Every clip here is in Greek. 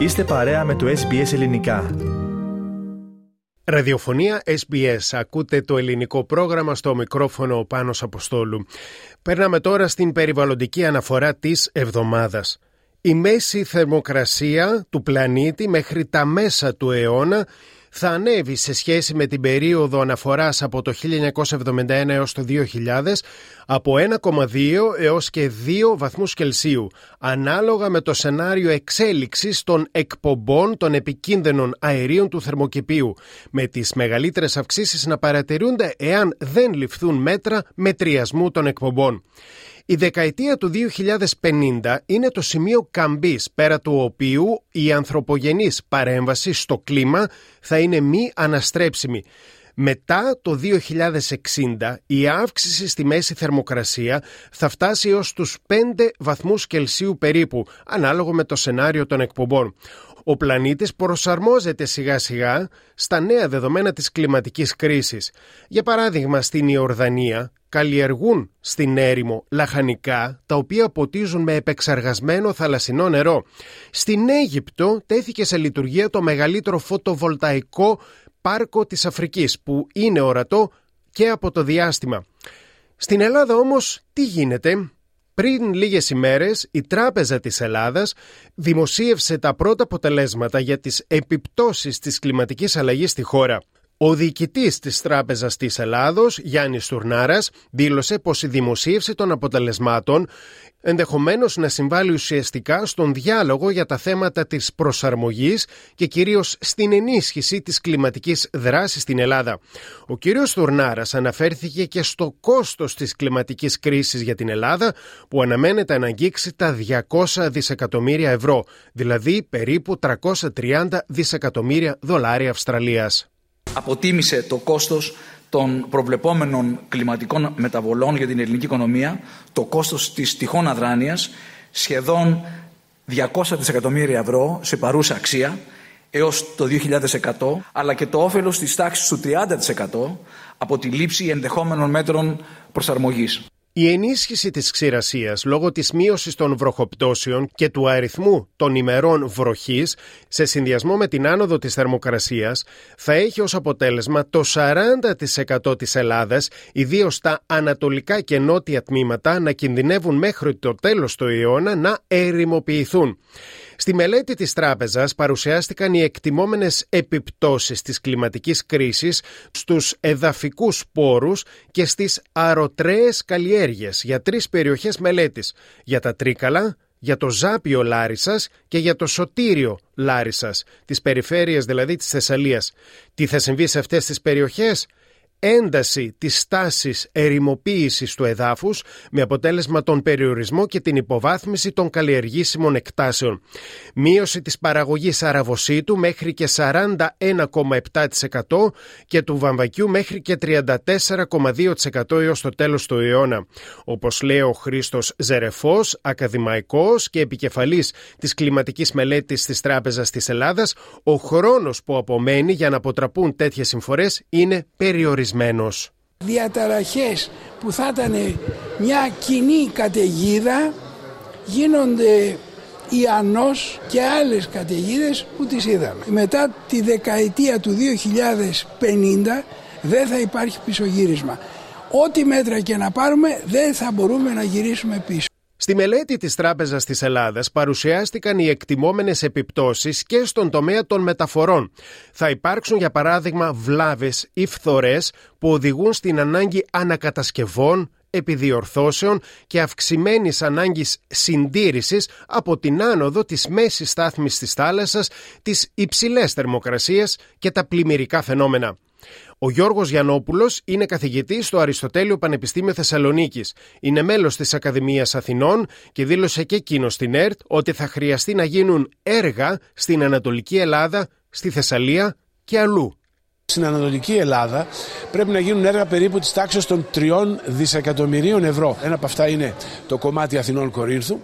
Είστε παρέα με το SBS Ελληνικά. Ραδιοφωνία SBS. Ακούτε το ελληνικό πρόγραμμα στο μικρόφωνο ο Πάνος Αποστόλου. Περνάμε τώρα στην περιβαλλοντική αναφορά της εβδομάδας. Η μέση θερμοκρασία του πλανήτη μέχρι τα μέσα του αιώνα θα ανέβει σε σχέση με την περίοδο αναφοράς από το 1971 έως το 2000 από 1,2 έως και 2 βαθμούς Κελσίου ανάλογα με το σενάριο εξέλιξης των εκπομπών των επικίνδυνων αερίων του θερμοκηπίου με τις μεγαλύτερες αυξήσεις να παρατηρούνται εάν δεν ληφθούν μέτρα μετριασμού των εκπομπών. Η δεκαετία του 2050 είναι το σημείο καμπής πέρα του οποίου η ανθρωπογενής παρέμβαση στο κλίμα θα είναι μη αναστρέψιμη. Μετά το 2060 η αύξηση στη μέση θερμοκρασία θα φτάσει έως τους 5 βαθμούς Κελσίου περίπου, ανάλογο με το σενάριο των εκπομπών. Ο πλανήτης προσαρμόζεται σιγά σιγά στα νέα δεδομένα της κλιματικής κρίσης. Για παράδειγμα στην Ιορδανία καλλιεργούν στην έρημο λαχανικά τα οποία ποτίζουν με επεξεργασμένο θαλασσινό νερό. Στην Αίγυπτο τέθηκε σε λειτουργία το μεγαλύτερο φωτοβολταϊκό πάρκο της Αφρικής που είναι ορατό και από το διάστημα. Στην Ελλάδα όμως τι γίνεται... Πριν λίγες ημέρες η Τράπεζα της Ελλάδας δημοσίευσε τα πρώτα αποτελέσματα για τις επιπτώσεις της κλιματικής αλλαγής στη χώρα. Ο διοικητής της Τράπεζας της Ελλάδος, Γιάννης Τουρνάρας, δήλωσε πως η δημοσίευση των αποτελεσμάτων ενδεχομένως να συμβάλλει ουσιαστικά στον διάλογο για τα θέματα της προσαρμογής και κυρίως στην ενίσχυση της κλιματικής δράσης στην Ελλάδα. Ο κ. Τουρνάρας αναφέρθηκε και στο κόστος της κλιματικής κρίσης για την Ελλάδα, που αναμένεται να αγγίξει τα 200 δισεκατομμύρια ευρώ, δηλαδή περίπου 330 δισεκατομμύρια δολάρια Αυστραλίας αποτίμησε το κόστος των προβλεπόμενων κλιματικών μεταβολών για την ελληνική οικονομία, το κόστος της τυχόν αδράνειας, σχεδόν 200 δισεκατομμύρια ευρώ σε παρούσα αξία, έως το 2100, αλλά και το όφελος της τάξης του 30% από τη λήψη ενδεχόμενων μέτρων προσαρμογής. Η ενίσχυση της ξηρασίας λόγω της μείωσης των βροχοπτώσεων και του αριθμού των ημερών βροχής σε συνδυασμό με την άνοδο της θερμοκρασίας θα έχει ως αποτέλεσμα το 40% της Ελλάδας, ιδίως τα ανατολικά και νότια τμήματα, να κινδυνεύουν μέχρι το τέλος του αιώνα να ερημοποιηθούν. Στη μελέτη της τράπεζας παρουσιάστηκαν οι εκτιμόμενες επιπτώσεις της κλιματικής κρίσης στους εδαφικούς πόρους και στις αρωτρέες καλλιέργειες για τρεις περιοχές μελέτης, για τα Τρίκαλα, για το Ζάπιο Λάρισας και για το Σωτήριο Λάρισας, τις περιφέρειες δηλαδή της Θεσσαλίας. Τι θα συμβεί σε αυτές τις περιοχές; Ένταση της στάσης ερημοποίησης του εδάφους με αποτέλεσμα τον περιορισμό και την υποβάθμιση των καλλιεργήσιμων εκτάσεων. Μείωση της παραγωγής αραβοσίτου μέχρι και 41,7% και του βαμβακιού μέχρι και 34,2% έως το τέλος του αιώνα. Όπως λέει ο Χρήστος Ζερεφός, ακαδημαϊκός και επικεφαλής της κλιματικής μελέτης της Τράπεζας της Ελλάδας, ο χρόνος που απομένει για να αποτραπούν τέτοιες συμφορές είναι περιορισμένος διαταραχέ Διαταραχές που θα ήταν μια κοινή καταιγίδα γίνονται οι Ανός και άλλες καταιγίδες που τις είδαμε. Μετά τη δεκαετία του 2050 δεν θα υπάρχει πισωγύρισμα. Ό,τι μέτρα και να πάρουμε δεν θα μπορούμε να γυρίσουμε πίσω. Στη μελέτη της Τράπεζας της Ελλάδας παρουσιάστηκαν οι εκτιμόμενες επιπτώσεις και στον τομέα των μεταφορών. Θα υπάρξουν για παράδειγμα βλάβες ή φθορές που οδηγούν στην ανάγκη ανακατασκευών, επιδιορθώσεων και αυξημένης ανάγκης συντήρησης από την άνοδο της μέσης στάθμης της θάλασσας, τις υψηλές θερμοκρασίες και τα πλημμυρικά φαινόμενα. Ο Γιώργος Γιαννόπουλος είναι καθηγητής στο Αριστοτέλειο Πανεπιστήμιο Θεσσαλονίκης. Είναι μέλος της Ακαδημίας Αθηνών και δήλωσε και εκείνος στην ΕΡΤ ότι θα χρειαστεί να γίνουν έργα στην Ανατολική Ελλάδα, στη Θεσσαλία και αλλού. Στην Ανατολική Ελλάδα πρέπει να γίνουν έργα περίπου της τάξης των 3 δισεκατομμυρίων ευρώ. Ένα από αυτά είναι το κομμάτι Αθηνών Κορίνθου,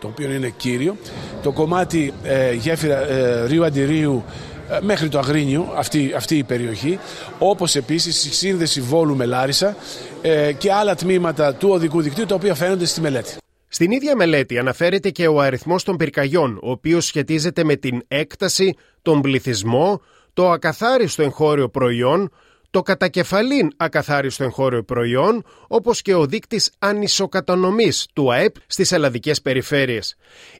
το οποίο είναι κύριο, το κομμάτι ε, γέφυρα ε, Ρίου Αντιρίου ε, μέχρι το Αγρίνιο αυτή, αυτή η περιοχή όπως επίσης η σύνδεση Βόλου με Λάρισα ε, και άλλα τμήματα του οδικού δικτύου τα οποία φαίνονται στη μελέτη. Στην ίδια μελέτη αναφέρεται και ο αριθμός των πυρκαγιών, ο οποίος σχετίζεται με την έκταση, τον πληθυσμό, το ακαθάριστο εγχώριο προϊόν, το κατακεφαλήν ακαθάριστο εγχώριο προϊόν, όπως και ο δείκτης ανισοκατανομής του ΑΕΠ στις ελλαδικές περιφέρειες.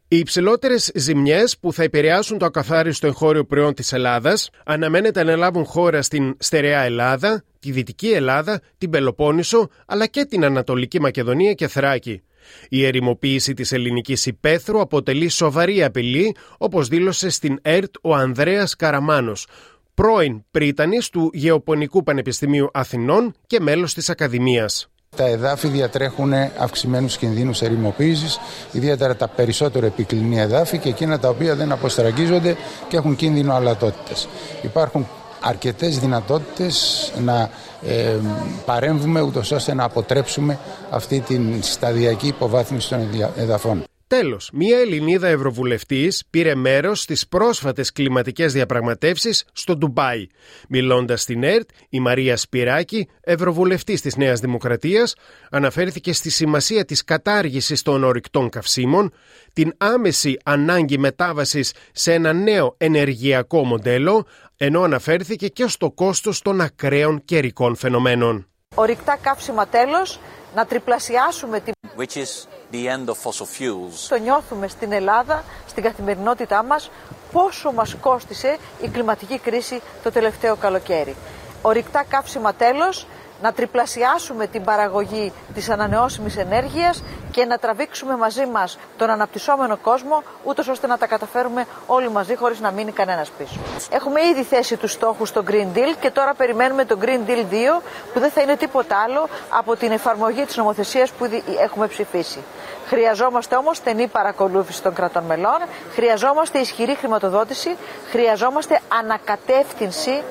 Οι υψηλότερες ζημιές που θα επηρεάσουν το ακαθάριστο εγχώριο προϊόν της Ελλάδας αναμένεται να λάβουν χώρα στην στερεά Ελλάδα, τη Δυτική Ελλάδα, την Πελοπόννησο, αλλά και την Ανατολική Μακεδονία και Θράκη. Η ερημοποίηση της ελληνικής υπαίθρου αποτελεί σοβαρή απειλή, όπως δήλωσε στην ΕΡΤ ο Ανδρέας Καραμάνος, πρώην πρίτανης του Γεωπονικού Πανεπιστημίου Αθηνών και μέλος της Ακαδημίας. Τα εδάφη διατρέχουν αυξημένους κινδύνους ερημοποίησης, ιδιαίτερα τα περισσότερο επικλινή εδάφη και εκείνα τα οποία δεν αποστραγγίζονται και έχουν κίνδυνο αλατότητε. Υπάρχουν αρκετές δυνατότητες να ε, παρέμβουμε ούτως ώστε να αποτρέψουμε αυτή την σταδιακή υποβάθμιση των εδαφών. Τέλος, μία Ελληνίδα Ευρωβουλευτής πήρε μέρος στις πρόσφατες κλιματικές διαπραγματεύσεις στο Ντουμπάι. Μιλώντας στην ΕΡΤ, η Μαρία Σπυράκη, Ευρωβουλευτής της Νέας Δημοκρατίας, αναφέρθηκε στη σημασία της κατάργησης των ορυκτών καυσίμων, την άμεση ανάγκη μετάβασης σε ένα νέο ενεργειακό μοντέλο, ενώ αναφέρθηκε και στο κόστος των ακραίων καιρικών φαινομένων. Ορυκτά καύσιμα τέλος, να τριπλασιάσουμε την which is the end of fossil fuels. Το νιώθουμε στην Ελλάδα, στην καθημερινότητά μας, πόσο μας κόστισε η κλιματική κρίση το τελευταίο καλοκαίρι. Ορυκτά καύσιμα τέλος, να τριπλασιάσουμε την παραγωγή της ανανεώσιμης ενέργειας και να τραβήξουμε μαζί μας τον αναπτυσσόμενο κόσμο, ούτως ώστε να τα καταφέρουμε όλοι μαζί χωρίς να μείνει κανένας πίσω. Έχουμε ήδη θέσει τους στόχους στο Green Deal και τώρα περιμένουμε το Green Deal 2 που δεν θα είναι τίποτα άλλο από την εφαρμογή της νομοθεσίας που ήδη έχουμε ψηφίσει. Χρειαζόμαστε όμως στενή παρακολούθηση των κρατών μελών, χρειαζόμαστε ισχυρή χρηματοδότηση, χρειαζόμαστε ανακατεύθυνση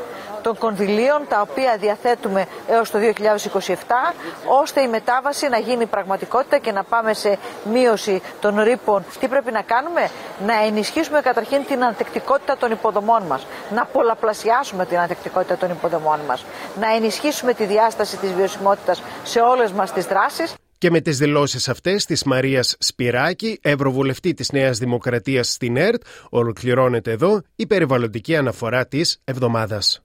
των κονδυλίων τα οποία διαθέτουμε έως το 2027 ώστε η μετάβαση να γίνει πραγματικότητα και να πάμε σε μείωση των ρήπων. Τι πρέπει να κάνουμε; Να ενισχύσουμε καταρχήν την ανθεκτικότητα των υποδομών μας, να πολλαπλασιάσουμε την ανθεκτικότητα των υποδομών μας, να ενισχύσουμε τη διάσταση της βιωσιμότητας σε όλες μας τις δράσεις. Και με τις δηλώσεις αυτές της Μαρίας Σπυράκη, Ευρωβουλευτή της Νέας Δημοκρατίας στην ΕΡΤ, ολοκληρώνεται εδώ η περιβαλλοντική αναφορά της εβδομάδας.